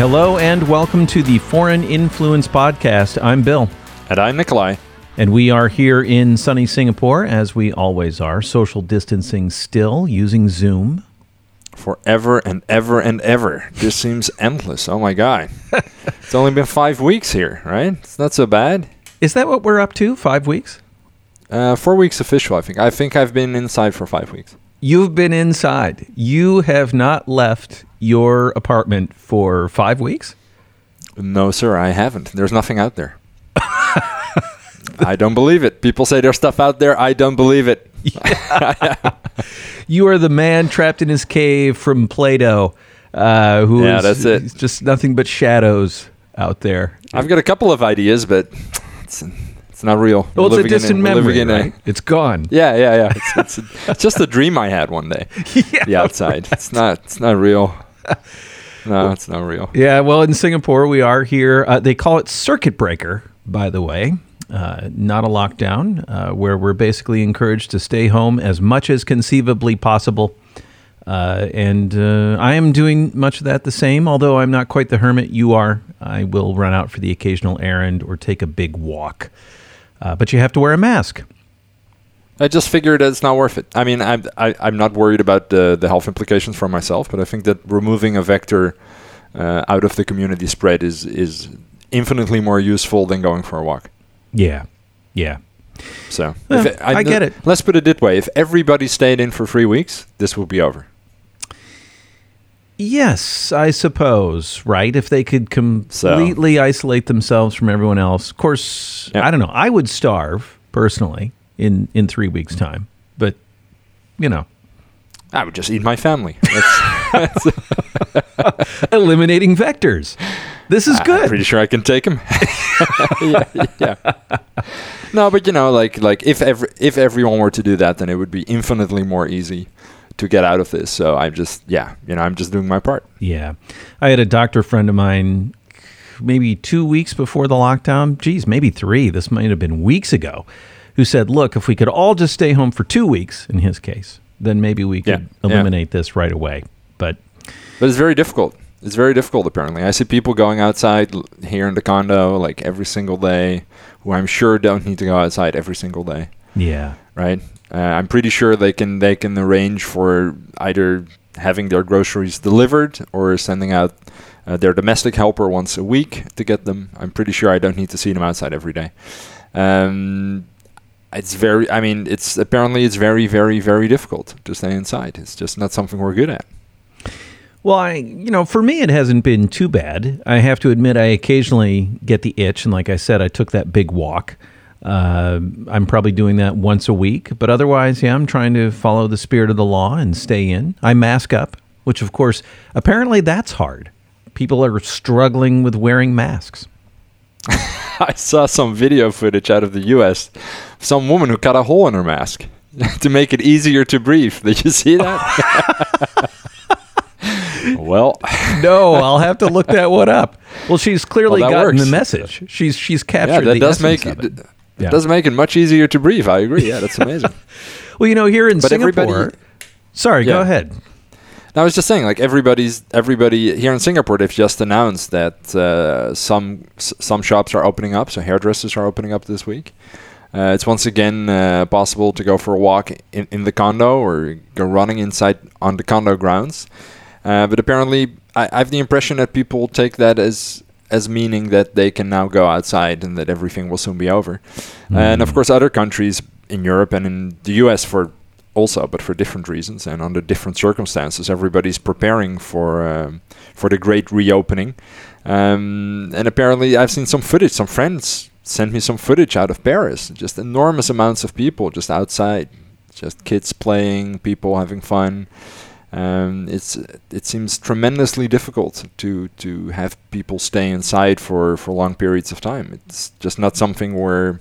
Hello and welcome to the Foreign Influence Podcast. I'm Bill. And I'm Nikolai. And we are here in sunny Singapore, as we always are, social distancing still, using Zoom. Forever and ever and ever. This seems endless. Oh my God. it's only been five weeks here, right? It's not so bad. Is that what we're up to? Five weeks? Uh, four weeks official, I think. I think I've been inside for five weeks. You've been inside. You have not left your apartment for five weeks? No, sir, I haven't. There's nothing out there. I don't believe it. People say there's stuff out there. I don't believe it. Yeah. you are the man trapped in his cave from Plato, uh, who yeah, that's it. just nothing but shadows out there. I've got a couple of ideas, but it's, it's not real. Well, it's a distant memory, right? A, it's gone. Yeah, yeah, yeah. It's, it's, a, it's, just a dream I had one day. yeah, the outside. It's not. It's not real. No, it's not real. Yeah, well, in Singapore, we are here. Uh, they call it circuit breaker, by the way uh, not a lockdown, uh, where we're basically encouraged to stay home as much as conceivably possible. Uh, and uh, I am doing much of that the same, although I'm not quite the hermit you are. I will run out for the occasional errand or take a big walk. Uh, but you have to wear a mask. I just figured it's not worth it. I mean, I'm I, am i am not worried about the the health implications for myself, but I think that removing a vector uh, out of the community spread is is infinitely more useful than going for a walk. Yeah, yeah. So well, it, I, I, get it. Let's put it this way: if everybody stayed in for three weeks, this would be over. Yes, I suppose. Right? If they could completely so. isolate themselves from everyone else. Of course, I don't know. I would starve personally in in three weeks' time, but you know. I would just eat my family. That's, that's Eliminating vectors. This is good. I'm pretty sure I can take him. yeah, yeah. No, but you know, like like if every if everyone were to do that, then it would be infinitely more easy to get out of this. So I'm just yeah, you know, I'm just doing my part. Yeah, I had a doctor friend of mine, maybe two weeks before the lockdown. Geez, maybe three. This might have been weeks ago. Who said, "Look, if we could all just stay home for two weeks, in his case, then maybe we could yeah, eliminate yeah. this right away." But but it's very difficult. It's very difficult, apparently. I see people going outside here in the condo like every single day, who I'm sure don't need to go outside every single day. Yeah. Right. Uh, I'm pretty sure they can they can arrange for either having their groceries delivered or sending out uh, their domestic helper once a week to get them. I'm pretty sure I don't need to see them outside every day. Um, it's very. I mean, it's apparently it's very, very, very difficult to stay inside. It's just not something we're good at. Well, I, you know, for me, it hasn't been too bad. I have to admit, I occasionally get the itch. And like I said, I took that big walk. Uh, I'm probably doing that once a week. But otherwise, yeah, I'm trying to follow the spirit of the law and stay in. I mask up, which, of course, apparently that's hard. People are struggling with wearing masks. I saw some video footage out of the US. Some woman who cut a hole in her mask to make it easier to breathe. Did you see that? well, no, I'll have to look that one up. Well, she's clearly well, gotten works. the message. She's she's captured yeah, that the does make it, it. Yeah. does make it much easier to breathe. I agree. Yeah, that's amazing. well, you know, here in but Singapore. Sorry, yeah. go ahead. I was just saying, like everybody's everybody here in Singapore, they've just announced that uh, some some shops are opening up. So hairdressers are opening up this week. Uh, it's once again uh, possible to go for a walk in, in the condo or go running inside on the condo grounds. Uh, but apparently, I, I, have the impression that people take that as as meaning that they can now go outside and that everything will soon be over. Mm. And of course, other countries in Europe and in the US for also, but for different reasons and under different circumstances, everybody's preparing for um, for the great reopening. Um, and apparently, I've seen some footage. Some friends sent me some footage out of Paris. Just enormous amounts of people just outside, just kids playing, people having fun. Um, it's it seems tremendously difficult to to have people stay inside for, for long periods of time. It's just not something we're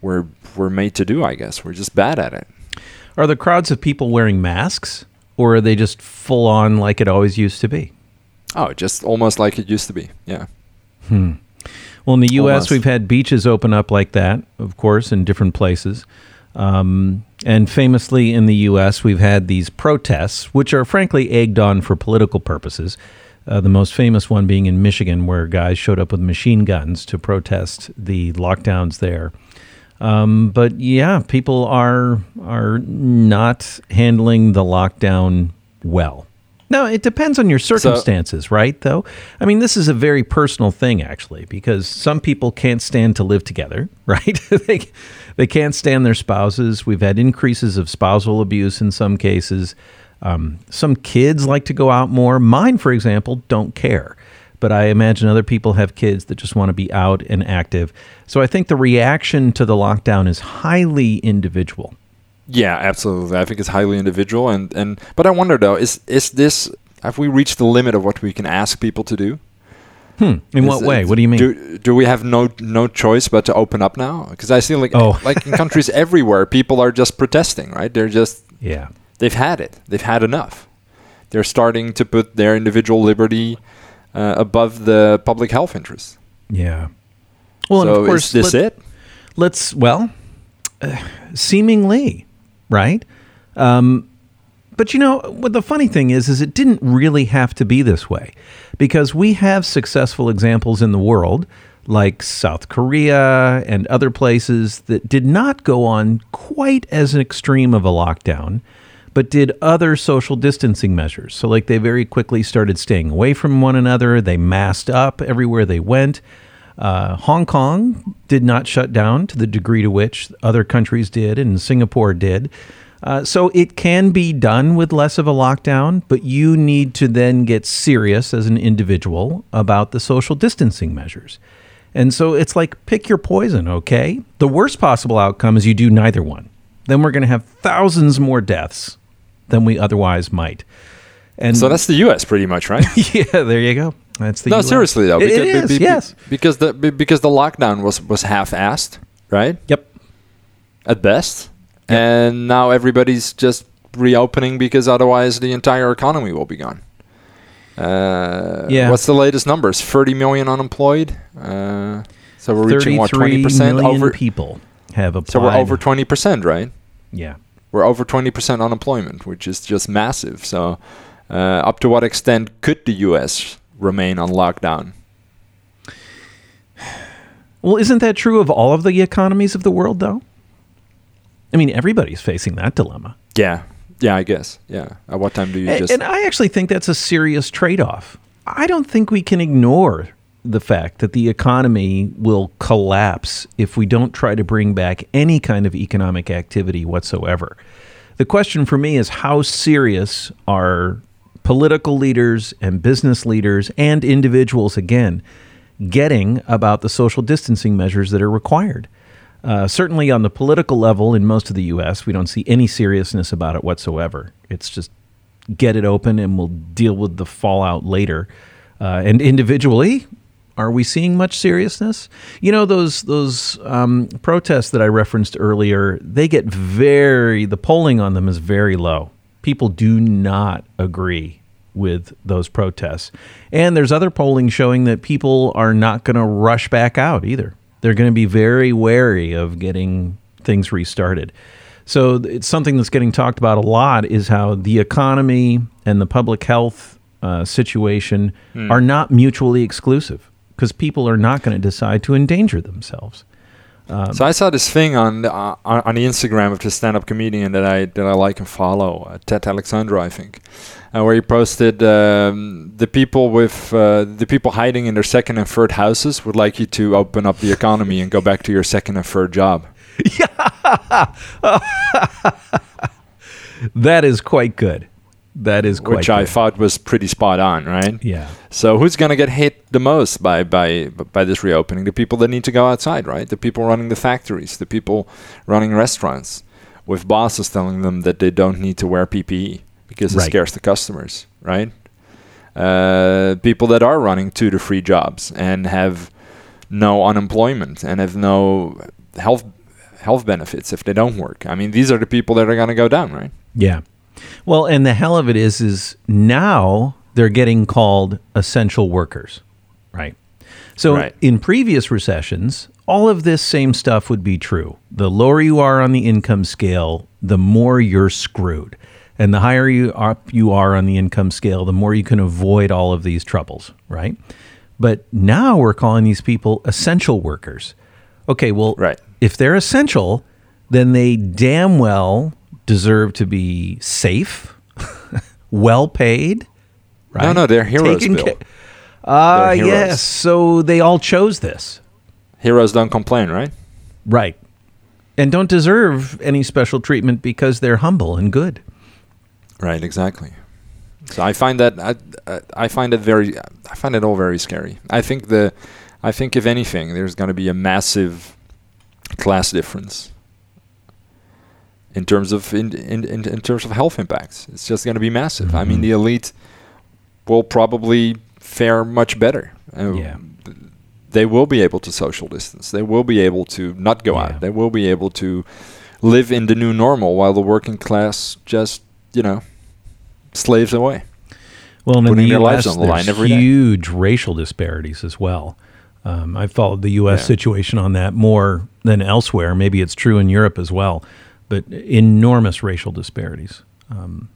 we're we're made to do. I guess we're just bad at it. Are the crowds of people wearing masks, or are they just full on like it always used to be? Oh, just almost like it used to be. Yeah. Hmm. Well, in the U.S., almost. we've had beaches open up like that, of course, in different places. Um, and famously in the U.S., we've had these protests, which are frankly egged on for political purposes. Uh, the most famous one being in Michigan, where guys showed up with machine guns to protest the lockdowns there. Um, but yeah, people are are not handling the lockdown well. Now it depends on your circumstances, so, right? Though, I mean, this is a very personal thing actually, because some people can't stand to live together, right? they they can't stand their spouses. We've had increases of spousal abuse in some cases. Um, some kids like to go out more. Mine, for example, don't care but I imagine other people have kids that just want to be out and active. So I think the reaction to the lockdown is highly individual. Yeah, absolutely. I think it's highly individual, and and but I wonder though, is is this have we reached the limit of what we can ask people to do? Hmm. In is what way? What do you mean? Do, do we have no no choice but to open up now? Because I see like oh. like in countries everywhere, people are just protesting. Right? They're just yeah. They've had it. They've had enough. They're starting to put their individual liberty uh, above the public health interests. Yeah. Well, so and of course, is this let, it? Let's well, uh, seemingly, right? Um, but you know what the funny thing is is it didn't really have to be this way because we have successful examples in the world like South Korea and other places that did not go on quite as an extreme of a lockdown but did other social distancing measures. So, like, they very quickly started staying away from one another. They masked up everywhere they went. Uh, Hong Kong did not shut down to the degree to which other countries did, and Singapore did. Uh, so it can be done with less of a lockdown, but you need to then get serious as an individual about the social distancing measures. And so it's like pick your poison, okay? The worst possible outcome is you do neither one. Then we're going to have thousands more deaths than we otherwise might. And so that's the U.S. pretty much, right? yeah, there you go. That's the no, US. seriously though, because, it is, be, be, yes, because the because the lockdown was was half-assed, right? Yep. At best, yep. and now everybody's just reopening because otherwise the entire economy will be gone. Uh, yeah. What's the latest numbers? Thirty million unemployed. Uh, so we're reaching what twenty percent over people have applied. So we're over twenty percent, right? Yeah we're over 20% unemployment, which is just massive. So, uh, up to what extent could the US remain on lockdown? Well, isn't that true of all of the economies of the world, though? I mean, everybody's facing that dilemma. Yeah. Yeah, I guess. Yeah. At what time do you and, just. And I actually think that's a serious trade off. I don't think we can ignore the fact that the economy will collapse if we don't try to bring back any kind of economic activity whatsoever. The question for me is how serious are political leaders and business leaders and individuals, again, getting about the social distancing measures that are required? Uh, certainly on the political level in most of the U.S., we don't see any seriousness about it whatsoever. It's just get it open and we'll deal with the fallout later. Uh, and individually, are we seeing much seriousness? You know those those um, protests that I referenced earlier. They get very the polling on them is very low. People do not agree with those protests, and there's other polling showing that people are not going to rush back out either. They're going to be very wary of getting things restarted. So it's something that's getting talked about a lot is how the economy and the public health uh, situation hmm. are not mutually exclusive because people are not going to decide to endanger themselves. Um, so I saw this thing on the, uh, on the Instagram of this stand-up comedian that I that I like and follow, uh, Ted Alexandro, I think, uh, where he posted um, the people with uh, the people hiding in their second and third houses would like you to open up the economy and go back to your second and third job. Yeah, that is quite good. That is which good. I thought was pretty spot on, right? Yeah. So who's going to get hit the most by by by this reopening? The people that need to go outside, right? The people running the factories, the people running restaurants, with bosses telling them that they don't need to wear PPE because it right. scares the customers, right? Uh, people that are running two to three jobs and have no unemployment and have no health health benefits if they don't work. I mean, these are the people that are going to go down, right? Yeah. Well, and the hell of it is, is now they're getting called essential workers, right? So right. in previous recessions, all of this same stuff would be true. The lower you are on the income scale, the more you're screwed. And the higher you up you are on the income scale, the more you can avoid all of these troubles, right? But now we're calling these people essential workers. Okay, well, Right. if they're essential, then they damn well deserve to be safe, well paid, right? No, no, they're heroes, Taken Bill. ca- Ah, They're yes. So they all chose this. Heroes don't complain, right? Right. And don't deserve any special treatment because they're humble and good. Right, exactly. So I find that I, I- find it very I find it all very scary. I think the I think if anything, there's going to be a massive class difference in terms of in in, in, terms of health impacts. It's just going to be massive. I mean, Mhm. the elite will probably fare much better. Uh, Yeah. They will be able to social distance. They will be able to not go Yeah. out. They will be able to live in the new normal while the working class just, you know, slaves away. Well, and in the their lives on the line there's every day. huge racial disparities as well. Um, I followed the U.S. Yeah. situation on that more than elsewhere. Maybe it's true in Europe as well, but enormous racial disparities. Um,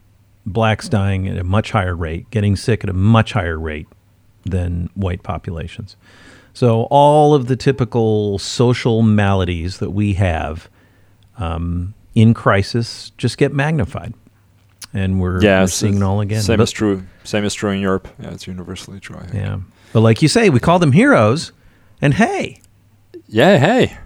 blacks dying at a much higher rate, getting sick at a much higher rate than white populations. So all of the typical social maladies that we have um, in crisis just get magnified, and we're, yeah, we're seeing it all again. Same But- is true. Same is true in Europe. Yeah, it's universally true. I think. Yeah. But like you say, we call them heroes, and hey, Yeah. Hey.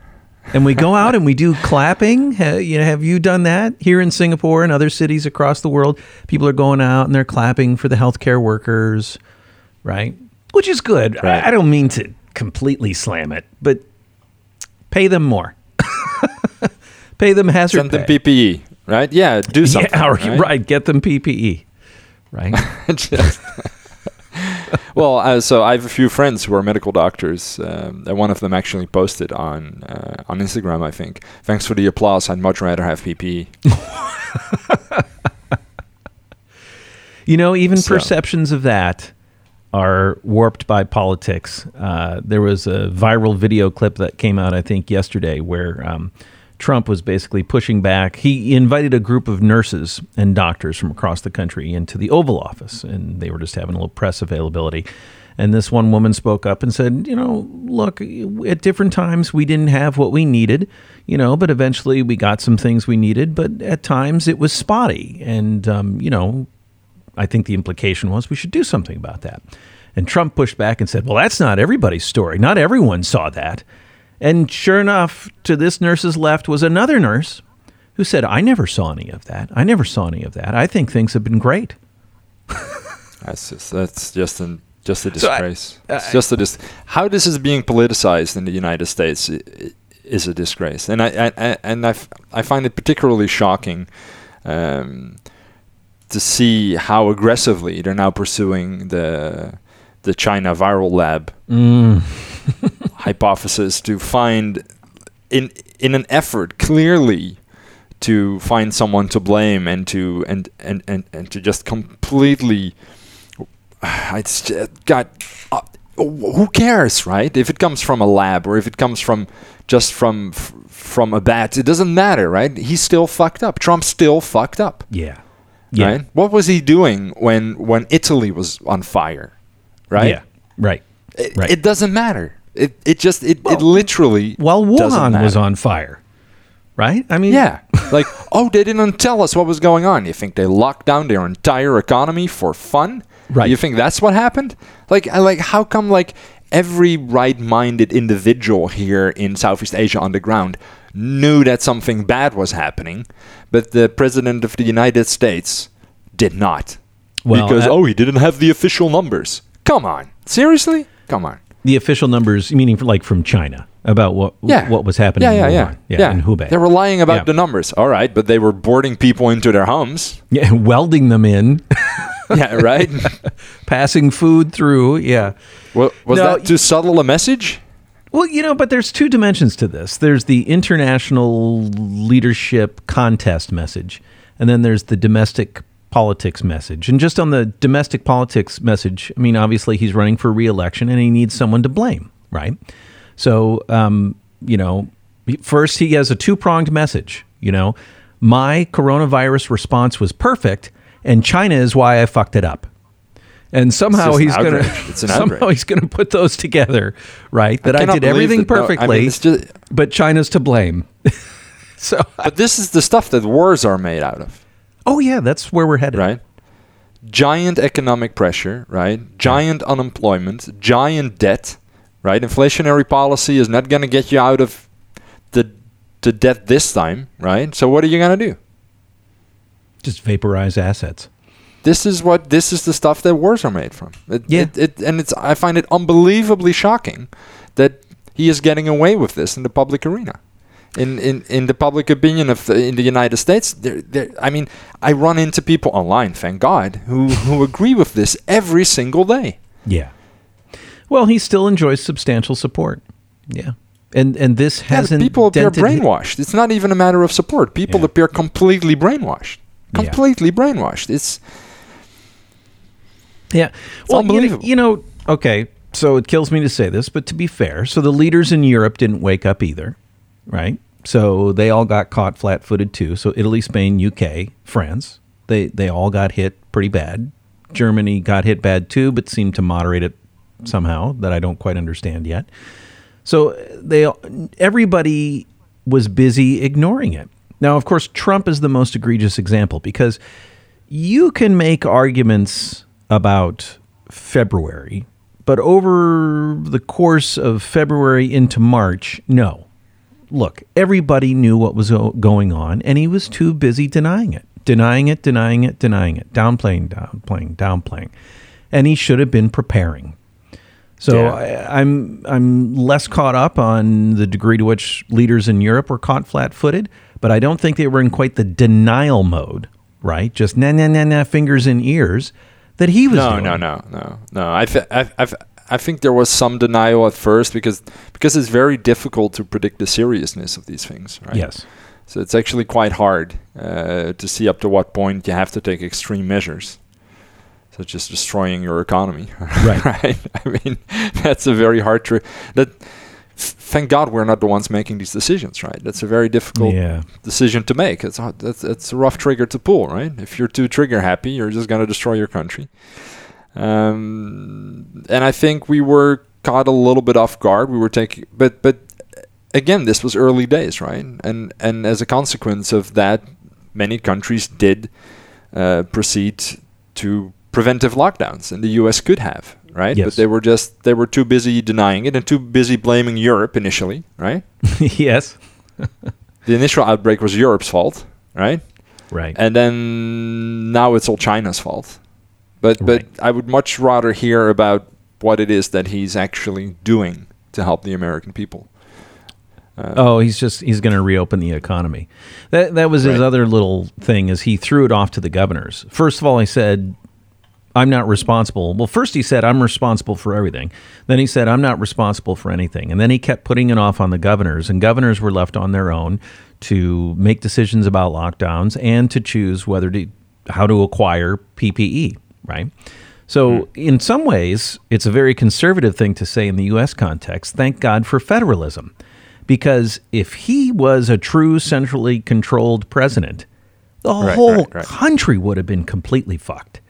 and we go out and we do clapping. You know, have you done that here in Singapore and other cities across the world? People are going out and they're clapping for the healthcare workers, right? Which is good. Right. I, I don't mean to completely slam it, but pay them more. pay them hazard Send them pay. PPE. Right. Yeah. Do something. Yeah, right. right. Get them PPE. Right. Just- well, uh, so I have a few friends who are medical doctors. Um, and one of them actually posted on uh, on Instagram. I think. Thanks for the applause. I'd much rather have E." PPE. You know, even So- perceptions of that are warped by politics. Uh, there was a viral video clip that came out, I think, yesterday, where um, Trump was basically pushing back. He invited a group of nurses and doctors from across the country into the Oval Office, and they were just having a little press availability. And this one woman spoke up and said, You know, look, at different times we didn't have what we needed, you know, but eventually we got some things we needed, but at times it was spotty. And, um, you know, I think the implication was we should do something about that. And Trump pushed back and said, Well, that's not everybody's story. Not everyone saw that. And sure enough, to this nurse's left was another nurse who said, I never saw any of that. I never saw any of that. I think things have been great. That's just that's just an just a So I- disgrace. it's just a dis- how this is being politicized in the United States i- i- is a disgrace, and I, I, I and I, f- I find it particularly shocking um, to see how aggressively they're now pursuing the the China viral lab hypothesis to find in in an effort clearly to find someone to blame and to and and and, and to just completely it's just, God uh, who cares right? If it comes from a lab or if it comes from just from from a bat it doesn't matter right? He's still fucked up. Trump's still fucked up. Yeah. Yeah. right what was he doing when when Italy was on fire right Yeah. Right. it, Right. it doesn't matter. It it just it, it Well, literally While Wuhan was on fire, right? I mean, Yeah, like oh, they didn't tell us what was going on. You think they locked down their entire economy for fun? Right. You think that's what happened? Like like how come like every right-minded individual here in Southeast Asia on the ground knew that something bad was happening, but the president of the United States did not. Well, because uh, oh, he didn't have the official numbers. Come on, seriously? Come on. the official numbers, meaning like from China, about what yeah. what was happening Yeah, in yeah, Wuhan. yeah, in Hubei. They were lying about Yeah. the numbers. All right, but they were boarding people into their homes. yeah, welding them in, yeah, right. passing food through. Yeah. Wa- was No, that too subtle a message? Well, you know, but there's two dimensions to this. There's the international leadership contest message, and then there's the domestic politics message. And just on the domestic politics message, I mean, obviously he's running for reelection and he needs someone to blame, right? So, um, you know, first he has a two pronged message, you know. my coronavirus response was perfect, and China is why I fucked it up. And somehow he's. It's an somehow he's gonna put those together, right? That I, cannot did everything that- no, I mean, perfectly, just- but China's to blame. so, But this is the stuff that wars are made out of, oh yeah, that's where we're headed. right? Giant economic pressure, right? Giant unemployment, giant debt, right? Inflationary policy is not going to get you out of the the debt this time, right? So what are you going to do? Just vaporize assets. This is what this is the stuff that wars are made from. It, Yeah. it, it, and it's I find it unbelievably shocking that he is getting away with this in the public arena. In, in, in the public opinion of the, in the United States, there, there, I mean, I run into people online, thank God, who, who agree with this every single day. Yeah. Well, he still enjoys substantial support. Yeah. And and this hasn't people appear brainwashed. It's not even a matter of support. People Yeah. appear completely brainwashed. Yeah. Completely brainwashed. It's Yeah. well, you know- You know, okay, so it kills me to say this, but to be fair, so the leaders in Europe didn't wake up either, right? So they all got caught flat-footed too. So Italy, Spain, UK, France, they they all got hit pretty bad. Germany got hit bad too, but seemed to moderate it somehow that I don't quite understand yet. So they everybody was busy ignoring it. Now, of course, Trump is the most egregious example because you can make arguments about February, but over the course of February into March, no. Look, everybody knew what was going on, and he was too busy denying it, denying it, denying it, denying it, downplaying, downplaying, downplaying, and he should have been preparing. So Yeah. I, I'm I'm less caught up on the degree to which leaders in Europe were caught flat-footed, but I don't think they were in quite the denial mode, right? Just na na na na fingers in ears that he was no, doing. no, no, no, no. I, th- I, I, I think there was some denial at first because because it's very difficult to predict the seriousness of these things, right? Yes. So it's actually quite hard uh, to see up to what point you have to take extreme measures, such as destroying your economy. Right. right. I mean, that's a very hard trick. That. Thank God we're not the ones making these decisions, right? That's a very difficult Yeah. decision to make. It's a, that's it's a rough trigger to pull, right? If you're too trigger happy, you're just going to destroy your country. Um, and I think we were caught a little bit off guard. We were taking, but but again, this was early days, right? And and as a consequence of that, many countries did uh, proceed to preventive lockdowns, and the U.S. could have, right? Yes. But they were just they were too busy denying it and too busy blaming Europe initially, right? yes. The initial outbreak was Europe's fault, right? Right. and then now it's all China's fault. But but Right. I would much rather hear about what it is that he's actually doing to help the American people. Uh, Oh, he's just he's going to reopen the economy. That that was his Right. other little thing is he threw it off to the governors. First of all, he said I'm not responsible. Well, first he said I'm responsible for everything. Then he said I'm not responsible for anything. And then he kept putting it off on the governors and governors were left on their own to make decisions about lockdowns and to choose whether to how to acquire PPE, right? So, hmm. in some ways, it's a very conservative thing to say in the US context, thank God for federalism. Because if he was a true centrally controlled president, the Right, whole right, right. country would have been completely fucked.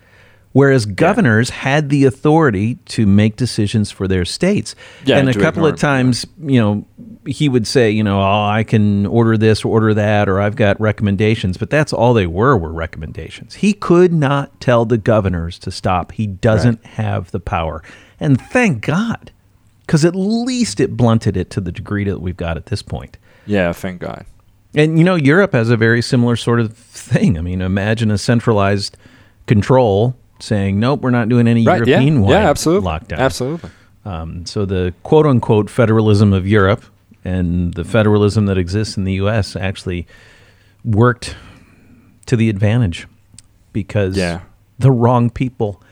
Whereas governors had the authority to make decisions for their states. Yeah, and a couple of times, you know, he would say, you know, oh, I can order this, order that, or I've got recommendations. But that's all they were, were recommendations. He could not tell the governors to stop. He doesn't have the power. And thank God, because at least it blunted it to the degree that we've got at this point. yeah, thank God. And you know, Europe has a very similar sort of thing. I mean, imagine a centralized control saying, "Nope, we're not doing any Right? European-wide yeah, absolutely, lockdown." absolutely. Um, so the quote unquote federalism of Europe and the federalism that exists in the U.S. actually worked to the advantage because Yeah. the wrong people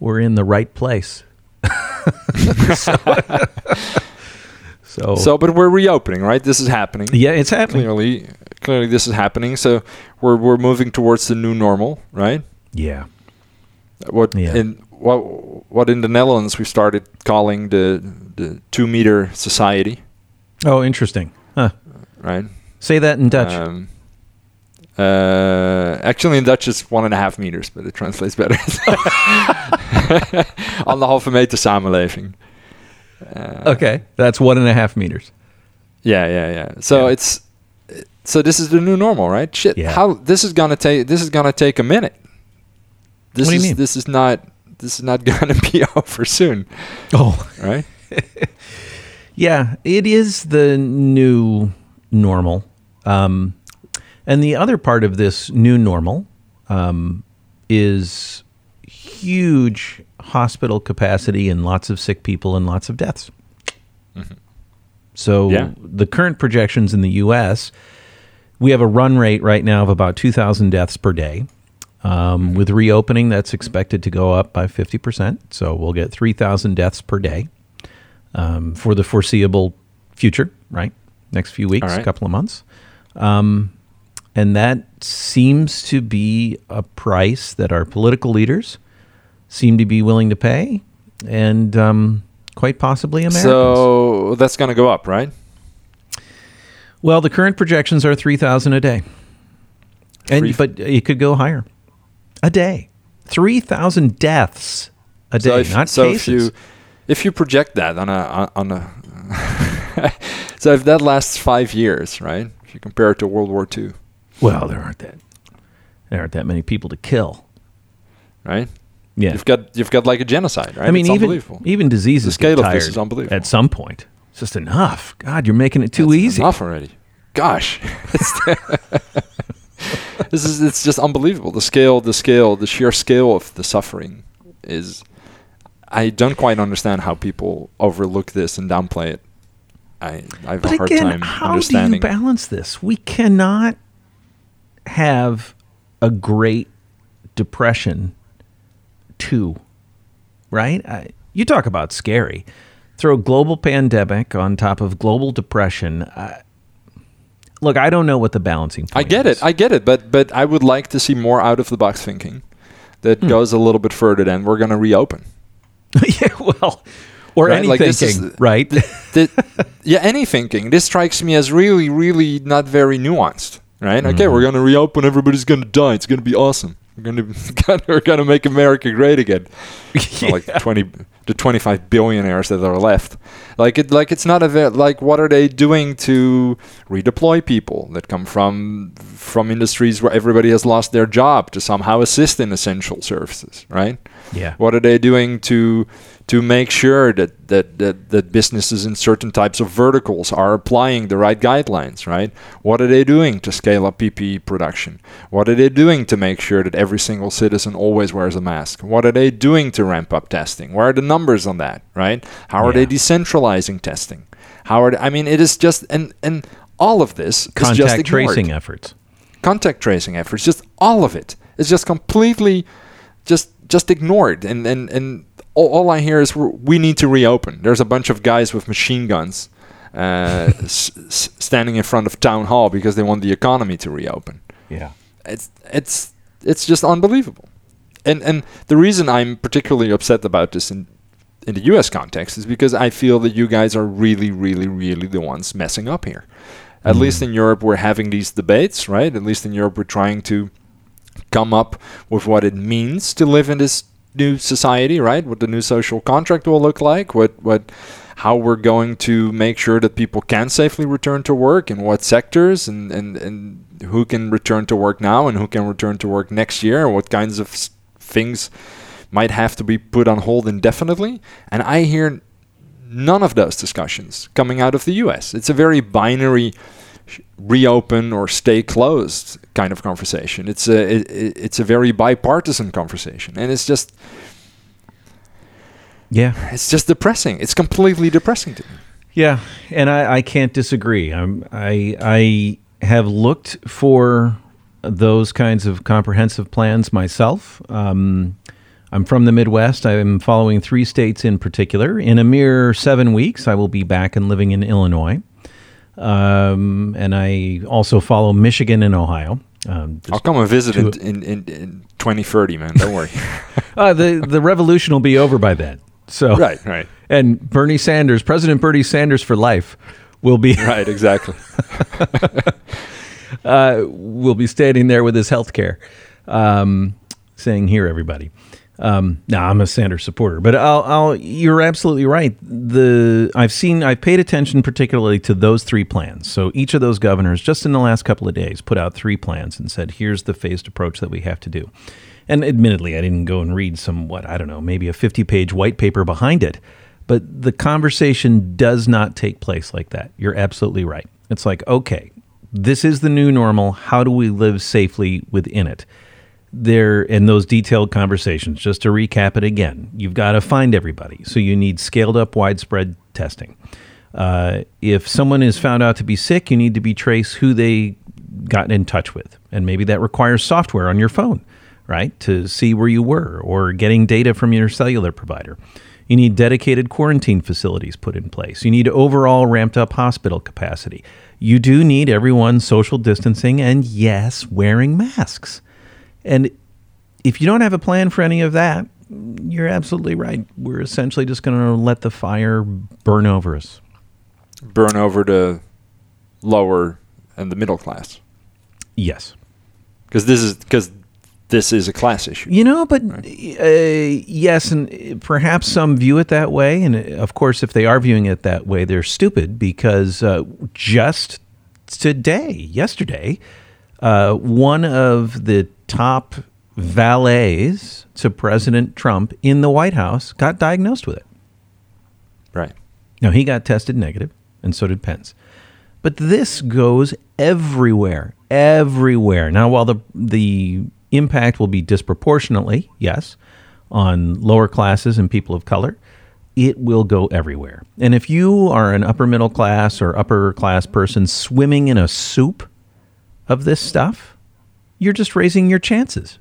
were in the right place. so, So, but we're reopening, right? This is happening. yeah, it's happening. Clearly, clearly, this is happening. So we're we're moving towards the new normal, right? Yeah. What Yeah. in what what in the Netherlands we started calling the the two meter society, Oh, interesting. Huh. right? Say that in Dutch. Um, Uh, actually, in Dutch, it's one and a half meters, but it translates better. Anderhalve meter samenleving. Uh, Okay, that's one and a half meters. Yeah, yeah, yeah. So Yeah. it's so this is the new normal, right? Shit. Yeah. How this is gonna take this is gonna take a minute. This What do you is mean? this is not this is not gonna be over soon, Oh, right? yeah, it is the new normal. Um, and the other part of this new normal um, is huge hospital capacity and lots of sick people and lots of deaths. So Yeah. the current projections in the U.S. we have a run rate right now of about 2,000 deaths per day. Um, with reopening, that's expected to go up by 50%. So we'll get 3,000 deaths per day um, for the foreseeable future, right? Next few weeks, right. couple of months. Um, and that seems to be a price that our political leaders seem to be willing to pay, and um, quite possibly Americans. So that's gonna go up, right? well, the current projections are 3,000 a day. And, but it could go higher. A day. 3,000 deaths a day, so if, not so cases. if you if you project that on a on a so if that lasts five years, right? If you compare it to World War II, well, there aren't that. There aren't that many people to kill. right? Yeah. You've got you've got like a genocide, right? I mean, it's even unbelievable. even diseases The scale get of this is unbelievable. At some point, it's just enough. God, you're making it too That's easy. Enough already. Gosh, this is it's just unbelievable. The scale, the scale, the sheer scale of the suffering is. I don't quite understand how people overlook this and downplay it. I I have a But hard again, time how do you understanding. balance this? We cannot have a Great Depression too, right? I, you talk about scary. Throw a global pandemic on top of global depression. I, look, I don't know what the balancing point I get is. it. I get it. But but I would like to see more out of the box thinking that Hmm. goes a little bit further than we're going to reopen. yeah, well, or Right, any like this is- thinking, right? Th- yeah, any thinking. This strikes me as really, really not very nuanced. Right? Okay, Mm-hmm. we're gonna reopen. Everybody's gonna die. It's gonna be awesome. We're gonna we're gonna make America great again. Well, like twenty the twenty five billionaires that are left. Like it like it's not a ve- like what are they doing to redeploy people that come from from industries where everybody has lost their job to somehow assist in essential services, right? yeah. What are they doing to to make sure that, that, that, that businesses in certain types of verticals are applying the right guidelines, right? What are they doing to scale up PPE production? What are they doing to make sure that every single citizen always wears a mask? What are they doing to ramp up testing? Where are the numbers on that, right? How are they decentralizing testing? How are they, I mean, it is just and and all of this is just Contact tracing efforts. contact tracing efforts, just all of it is just completely just just ignored. And and and all, all I hear is we're, need to reopen. There's a bunch of guys with machine guns uh, s- s- standing in front of town hall because they want the economy to reopen. Yeah. It's it's it's just unbelievable. And and the reason I'm particularly upset about this in in the US context is because I feel that you guys are really, really, really the ones messing up here. At least in Europe, we're having these debates, right? At least in Europe, we're trying to come up with what it means to live in this new society, right? What the new social contract will look like, what what how we're going to make sure that people can safely return to work in what sectors and, and, and who can return to work now and who can return to work next year and what kinds of things might have to be put on hold indefinitely. And I hear none of those discussions coming out of the US. It's a very binary reopen or stay closed kind of conversation. It's a it, it- it's a very bipartisan conversation and it's just Yeah. it's just depressing. It's completely depressing to me. Yeah, and I, I can't disagree. I'm, I I have looked for those kinds of comprehensive plans myself. Um, I'm from the Midwest. I'm following three states in particular. In a mere seven weeks, I will be back and living in Illinois, um, and I also follow Michigan and Ohio. Um, I'll come and visit in, in, in, in 2030, man. Don't worry. uh, the the revolution will be over by then. So right, right, and Bernie Sanders, President Bernie Sanders for life, will be right. Exactly. uh, will be standing there with his health care, um, saying, "Here, everybody." Um, now I'm a Sanders supporter, but I'll, I'll, you're absolutely right. The I've seen, I've paid attention particularly to those three plans. So each of those governors, just in the last couple of days, put out three plans and said, "Here's the phased approach that we have to do." And admittedly, I didn't go and read some what I don't know, maybe a 50 page white paper behind it, but the conversation does not take place like that. You're absolutely right. It's like, okay, this is the new normal. How do we live safely within it? There in those detailed conversations, just to recap it again, you've got to find everybody. So you need scaled up, widespread testing. Uh, if someone is found out to be sick, you need to be trace who they got in touch with, and maybe that requires software on your phone, right, to see where you were, or getting data from your cellular provider. You need dedicated quarantine facilities put in place. You need overall ramped up hospital capacity. You do need everyone social distancing and, yes, wearing masks. And if you don't have a plan for any of that, you're absolutely right. We're essentially just going to let the fire burn over us. Burn over the lower and the middle class. Yes. Because this is because this is a class issue. You know, but right. uh, yes, and perhaps some view it that way. And uh, of course, if they are viewing it that way, they're stupid because uh, just today, yesterday, uh, one of the top valets to President Trump in the White House got diagnosed with it. Right. Now, he got tested negative, and so did Pence. But this goes everywhere, everywhere. Now, while the, the impact will be disproportionately, yes, on lower classes and people of color, it will go everywhere. And if you are an upper middle class or upper class person swimming in a soup of this stuff, you're just raising your chances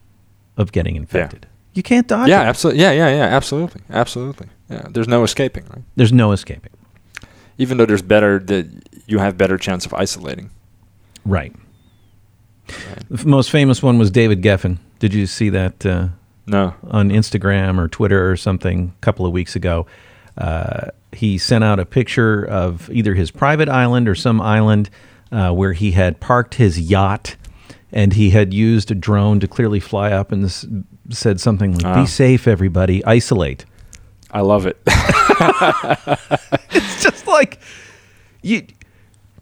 of getting infected. Yeah. You can't dodge yeah, it. absolutely. Yeah, yeah, yeah, absolutely. Absolutely. Yeah, there's no escaping, right? There's no escaping. Even though there's better that you have better chance of isolating. Right. right. The most famous one was David Geffen. Did you see that? Uh, no. On Instagram or Twitter or something a couple of weeks ago. Uh, he sent out a picture of either his private island or some island uh, where he had parked his yacht and he had used a drone to clearly fly up and s- said something like, "Be ah. safe, everybody. Isolate." I love it. it's just like you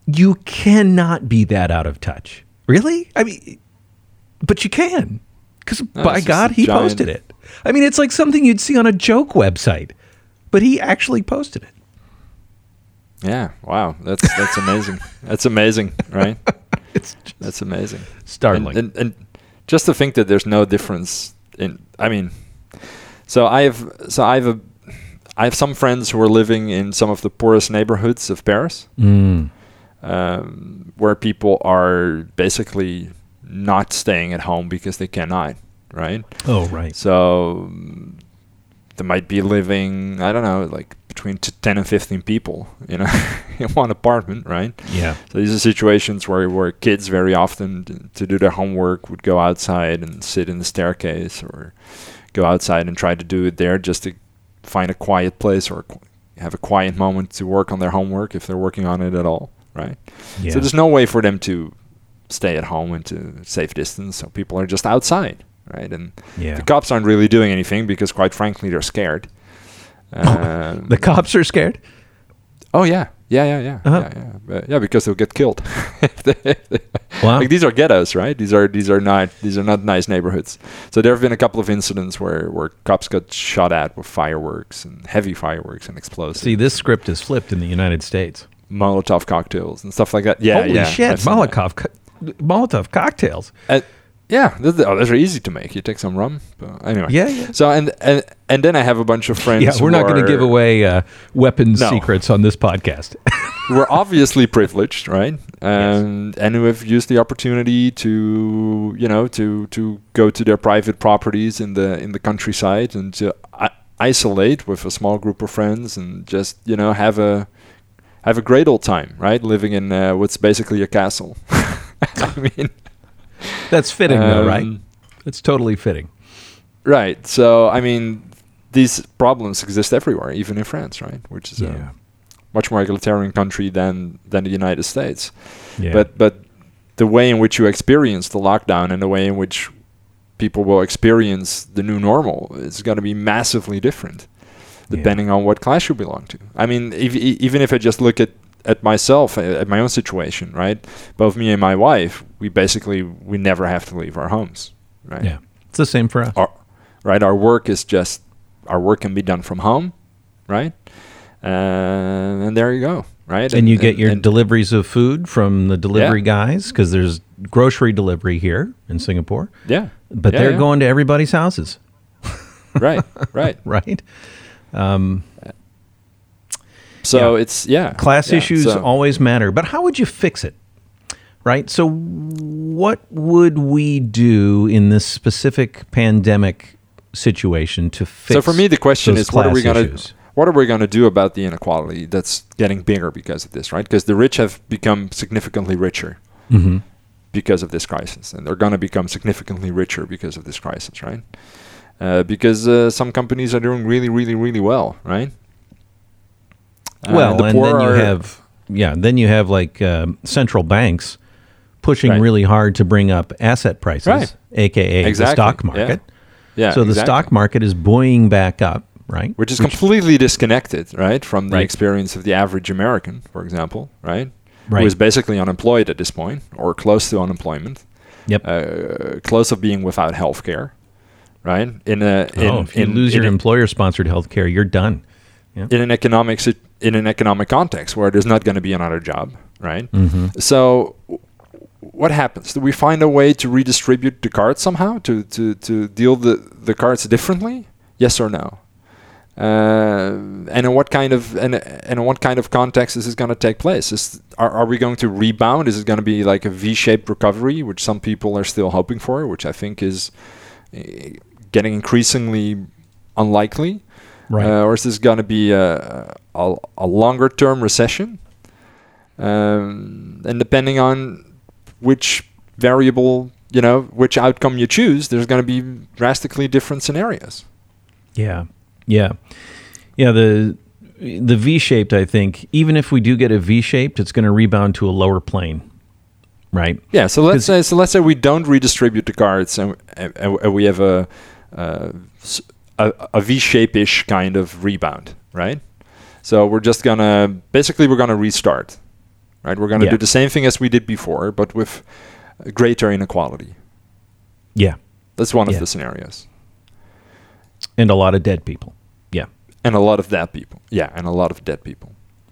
you cannot be that out of touch. Really? I mean, but you can because by God, he giant... posted it. I mean, it's like something you'd see on a joke website, but he actually posted it. Yeah. Wow. That's that's amazing. that's amazing, right? it's that's amazing. Startling. And, and, and, just to think that there's no difference in. I mean, so I have so I have a I have some friends who are living in some of the poorest neighborhoods of Paris, mm. um, where people are basically not staying at home because they cannot. Right. Oh, right. So they might be living. I don't know, like between t- 10 and 15 people you know in one apartment right? Yeah. So these are situations where where kids very often d- to do their homework would go outside and sit in the staircase or go outside and try to do it there just to find a quiet place or have a quiet moment to work on their homework if they're working on it at all right? Yeah. so there's no way for them to stay at home and to safe distance so people are just outside right? And yeah. the cops aren't really doing anything because quite frankly they're scared um, the cops are scared. Oh yeah, yeah, yeah, yeah, uh-huh. yeah, yeah. But, yeah, because they'll get killed. wow. Like these are ghettos, right? These are these are not these are not nice neighborhoods. So there have been a couple of incidents where where cops got shot at with fireworks and heavy fireworks and explosives. See, this script is flipped in the United States. Molotov cocktails and stuff like that. Yeah, Holy yeah. shit, Molotov, co- Molotov cocktails. Yeah, those, oh, those are easy to make. You take some rum. But anyway. Yeah, yeah. So and and and then I have a bunch of friends. Yeah, we're not going to give away uh, weapons no. secrets on this podcast. we're obviously privileged, right? And yes. and who have used the opportunity to you know to to go to their private properties in the in the countryside and to I- isolate with a small group of friends and just you know have a have a great old time, right? Living in uh, what's basically a castle. I mean. That's fitting, um, though, right? It's totally fitting. Right. So, I mean, these problems exist everywhere, even in France, right? Which is yeah. a much more egalitarian country than than the United States. Yeah. But but the way in which you experience the lockdown and the way in which people will experience the new normal is going to be massively different depending on what class you belong to. I mean, if, even if I just look at at myself at my own situation, right? Both me and my wife, we basically we never have to leave our homes, right? Yeah, it's the same for us. Our, right, our work is just our work can be done from home, right? Uh, and there you go, right? And, and you get and, your and deliveries of food from the delivery yeah. guys because there's grocery delivery here in Singapore. Yeah, but yeah, they're yeah. going to everybody's houses. right, right, right. Um, so yeah. it's yeah. Class yeah, issues so. always matter, but how would you fix it? Right? So what would we do in this specific pandemic situation to fix So for me the question is what are we going to what are we going to do about the inequality that's getting bigger because of this, right? Because the rich have become significantly richer mm-hmm. because of this crisis, and they're going to become significantly richer because of this crisis, right? Uh, because uh, some companies are doing really, really, really well, right? Uh, well, the and then you have yeah, then you have like um, central banks pushing Right. really hard to bring up asset prices, Right. aka Exactly, the stock market. Yeah. so the exactly. stock market is buoying back up, right? which is completely disconnected, right, from the Right. experience of the average American, for example, right, Right. who is basically unemployed at this point or close to unemployment, Yep. uh, close of being without health care, right? In a in, oh, if you in, lose your employer-sponsored health care, you're done. In an economic in an economic context where there's not going to be another job, right? Mm-hmm. So what happens? Do we find a way to redistribute the cards somehow to to to deal the the cards differently? Yes or no? Uh, and in what kind of and, and in what kind of context is this going to take place? Is are, are we going to rebound? Is it going to be like a V-shaped recovery, which some people are still hoping for, which I think is uh, getting increasingly unlikely? Right. Uh, or is this going to be a, a, a longer term recession? Um, and depending on which variable, you know, which outcome you choose, there's going to be drastically different scenarios. Yeah, yeah, yeah. The the V-shaped, I think, even if we do get a V-shaped, it's going to rebound to a lower plane, right? Yeah. So let's say so let's say we don't redistribute the cards and, and, and we have a uh, a, a V-shape-ish kind of rebound, right? So we're just gonna basically we're gonna restart, right? We're gonna Yeah. do the same thing as we did before, but with greater inequality. Yeah, That's one Yeah. of the scenarios. and a lot of dead people. Yeah, And a lot of dead people. Yeah, and a lot of dead people.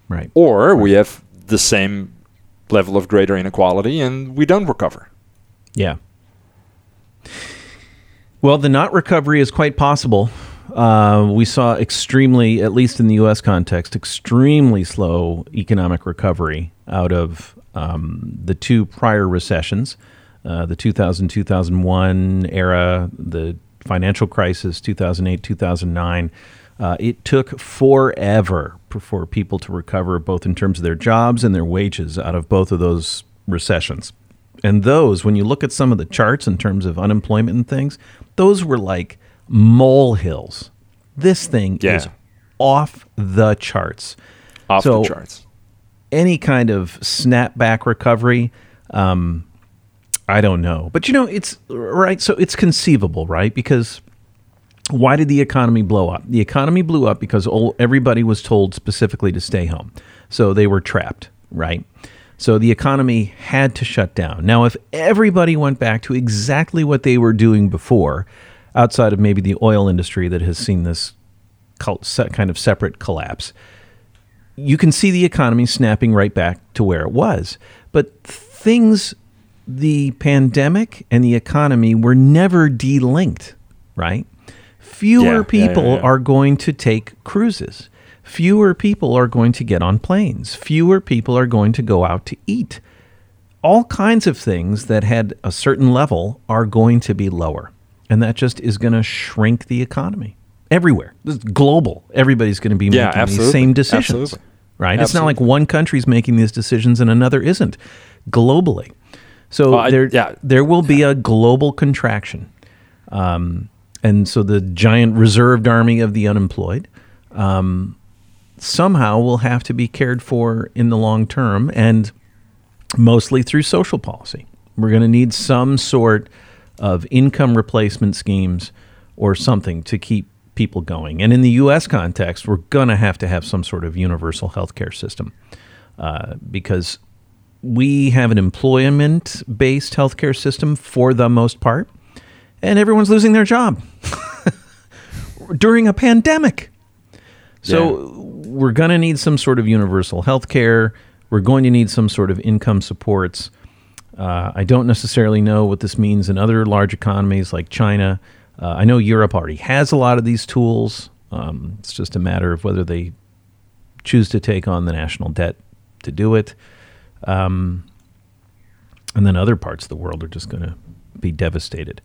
right. Or we have the same level of greater inequality and we don't recover. Yeah. Well, the not recovery is quite possible. Uh, we saw extremely, at least in the U.S. context, extremely slow economic recovery out of um, the two prior recessions, uh, the 2000 2001 era, the financial crisis, 2008 2009. Uh, it took forever for people to recover, both in terms of their jobs and their wages, out of both of those recessions. And those, when you look at some of the charts in terms of unemployment and things, those were like molehills. This thing Yeah. is off the charts. Off So- the charts. Any kind of snapback recovery, um, I don't know. But you know, it's right. So it's conceivable, right? Because why did the economy blow up? The economy blew up because all, everybody was told specifically to stay home. So they were trapped, right? So the economy had to shut down. Now, if everybody went back to exactly what they were doing before, outside of maybe the oil industry that has seen this kind of separate collapse, you can see the economy snapping right back to where it was. But things, the pandemic and the economy were never delinked, right? Fewer yeah, people yeah, yeah. are going to take cruises. Fewer people are going to get on planes. Fewer people are going to go out to eat. All kinds of things that had a certain level are going to be lower. And that just is going to shrink the economy everywhere. This is global. Everybody's going to be Yeah, making absolutely. these same decisions. Absolutely. Right? It's not like Absolutely. one country's making these decisions and another isn't globally. So Well, I- there, yeah. there will be a global contraction. Um, and so the giant reserved army of the unemployed um, somehow will have to be cared for in the long term and mostly through social policy. We're going to need some sort of income replacement schemes or something to keep people going. And in the U.S. context, we're going to have to have some sort of universal health care system uh, because we have an employment based healthcare system for the most part, and everyone's losing their job during a pandemic. So Yeah. we're going to need some sort of universal health care. We're going to need some sort of income supports. Uh, I don't necessarily know what this means in other large economies like China. Uh, I know Europe already has a lot of these tools. Um, it's just a matter of whether they choose to take on the national debt to do it. Um, and then other parts of the world are just going to be devastated.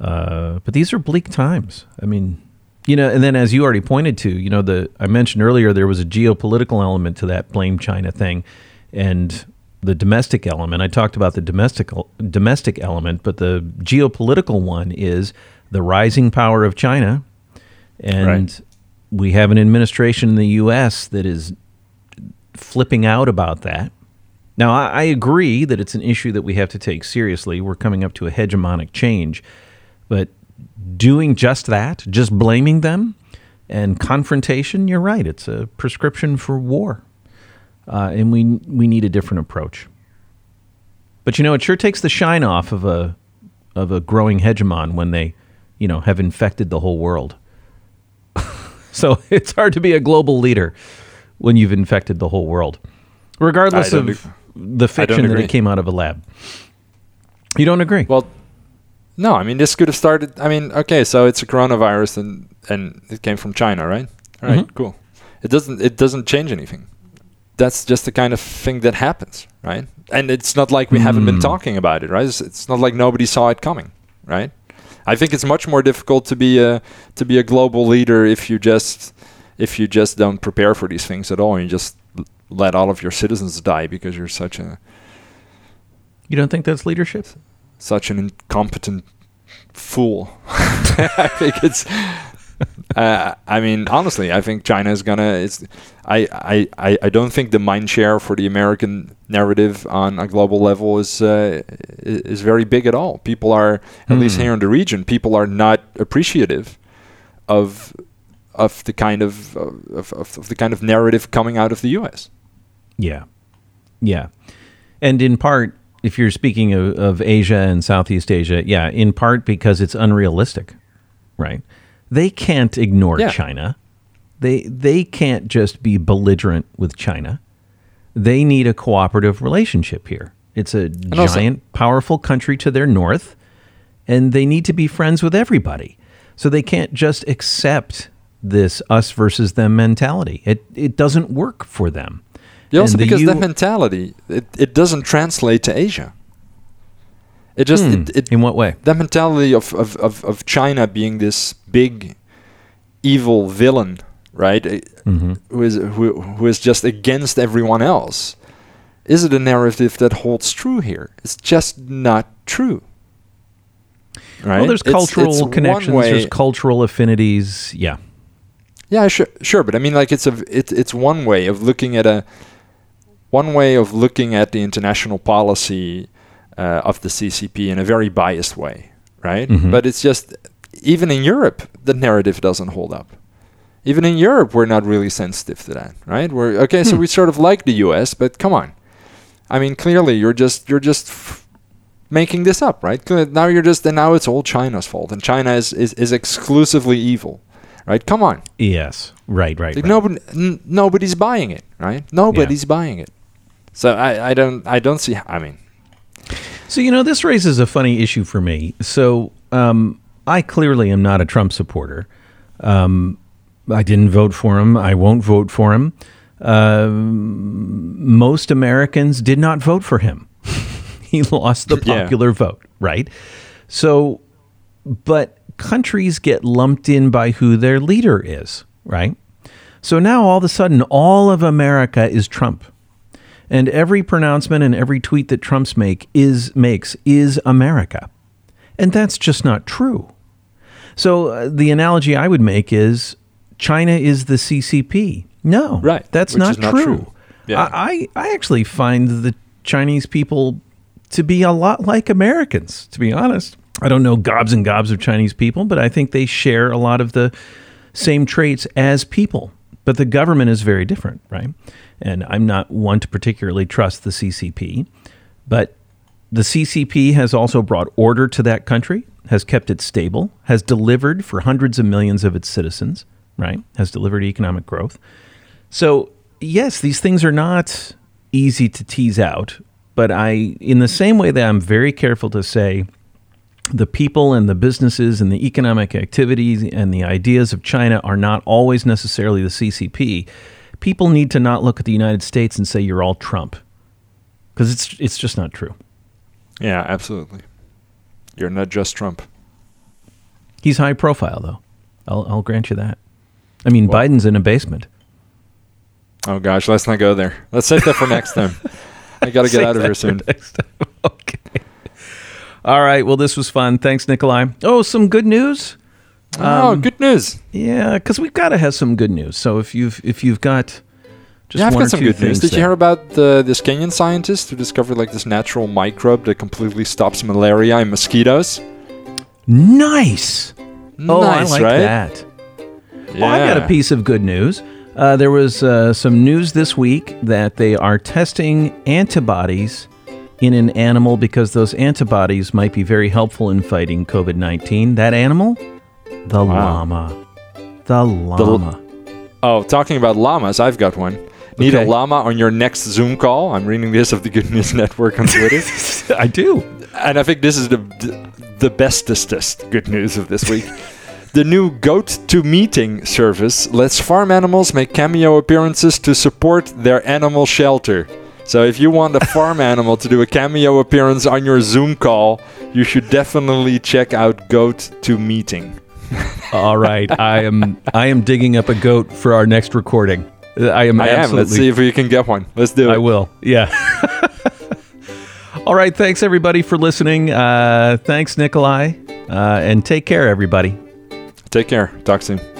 Uh, but these are bleak times. I mean, you know, and then as you already pointed to, you know, the I mentioned earlier there was a geopolitical element to that blame China thing, and the domestic element. I talked about the domestic domestic element, but the geopolitical one is the rising power of China, and Right. we have an administration in the U.S. that is flipping out about that. Now, I, I agree that it's an issue that we have to take seriously. We're coming up to a hegemonic change, but doing just that, just blaming them and confrontation, you're right. It's a prescription for war, uh, and we we need a different approach. But you know, it sure takes the shine off of a of a growing hegemon when they, you know, have infected the whole world. so it's hard to be a global leader when you've infected the whole world, regardless of don't the fiction that it came out of a lab. You don't agree? Well, no, I mean this could have started. I mean, okay, so it's a coronavirus and and it came from China, right? All right, Mhm. cool. It doesn't it doesn't change anything. That's just the kind of thing that happens, right? And it's not like we haven't been Mm. talking about it, right? It's, it's not like nobody saw it coming, right? I think it's much more difficult to be a to be a global leader if you just if you just don't prepare for these things at all and you just let all of your citizens die because you're such a you don't think that's leadership? Such an incompetent fool. I think it's. Uh, I mean, honestly, I think China is gonna. It's. I, I, I, don't think the mind share for the American narrative on a global level is uh, is very big at all. People are, at least Hmm. here in the region, people are not appreciative of of the kind of of, of, of the kind of narrative coming out of the U.S. Yeah. Yeah. And in part, if you're speaking of, of Asia and Southeast Asia, yeah, in part because it's unrealistic, right? They can't ignore Yeah. China. They they can't just be belligerent with China. They need a cooperative relationship here. It's a also- giant, powerful country to their north, and they need to be friends with everybody. So they can't just accept this us versus them mentality. It it doesn't work for them. Yeah, also because U- that mentality, it, it doesn't translate to Asia. It just Hmm. it, it in what way? that mentality of, of, of, of China being this big evil villain, right? Mhm. Who is who, who is just against everyone else. Is it a narrative that holds true here? It's just not true. Right? Well, there's cultural it's one connections. way- There's cultural affinities. Yeah. Yeah, sure, sure, but I mean, like, it's a, it, it's one way of looking at a, one way of looking at the international policy uh, of the CCP in a very biased way, right? Mhm. But it's just, even in Europe, the narrative doesn't hold up. Even in Europe, we're not really sensitive to that, right? We're okay, so Hmm. we sort of like the U.S., but come on, I mean, clearly you're just you're just f- making this up, right? Now you're just and now it's all China's fault, and China is is, is exclusively evil, right? Come on. Yes. Right. Right. Like right. nobody, n- nobody's buying it, right? Nobody's buying it. So I, I don't, I don't see. I mean, So you know, this raises a funny issue for me. So um, I clearly am not a Trump supporter. Um, I didn't vote for him. I won't vote for him. Um, most Americans did not vote for him. he lost the Yeah. popular vote, right? So, but countries get lumped in by who their leader is, right? So now all of a sudden, all of America is Trump. And every pronouncement and every tweet that Trump's make is makes is America. And that's just not true. So uh, the analogy I would make is China is the CCP. No, Right, That's not not true. true. Yeah. I, I I actually find the Chinese people to be a lot like Americans, to be honest. I don't know gobs and gobs of Chinese people, but I think they share a lot of the same traits as people. But the government is very different, right? And I'm not one to particularly trust the CCP, but the CCP has also brought order to that country, has kept it stable, has delivered for hundreds of millions of its citizens, right? Has delivered economic growth. So, yes, these things are not easy to tease out, but I, in the same way that I'm very careful to say the people and the businesses and the economic activities and the ideas of China are not always necessarily the CCP, people need to not look at the United States and say you're all Trump because it's it's just not true. Yeah, absolutely. You're not just Trump. He's high profile though. I'll I'll grant you that. I mean, Well- Biden's in a basement. Oh gosh, let's not go there. Let's save that for next time. I got to get out of here soon. next time. okay. All right. Well, this was fun. Thanks, Nikolai. Oh, some good news. oh, Um, good news. Yeah, because we've got to have some good news. So if you've if you've got just yeah, I've got some good news. Did you hear about the, this Kenyan scientist who discovered like this natural microbe that completely stops malaria in mosquitoes? Nice. Oh, nice, I like right? that. Yeah. Well, I got a piece of good news. Uh, there was uh, some news this week that they are testing antibodies in an animal because those antibodies might be very helpful in fighting COVID 19. That animal? The Wow. llama. The llama. Oh, talking about llamas, I've got one. Need Okay. a llama on your next Zoom call? I'm reading this of the Good News Network on Twitter. I do. and I think this is the the bestestest good news of this week. The new Goat to Meeting service lets farm animals make cameo appearances to support their animal shelter. So if you want a farm animal to do a cameo appearance on your Zoom call, you should definitely check out Goat to Meeting. All right. I am I am digging up a goat for our next recording. Uh, I am I am. Let's see if we can get one. Let's do it. I will. Yeah. All right. Thanks everybody for listening. Uh, thanks, Nikolai, uh, and take care, everybody. Take care. Talk soon.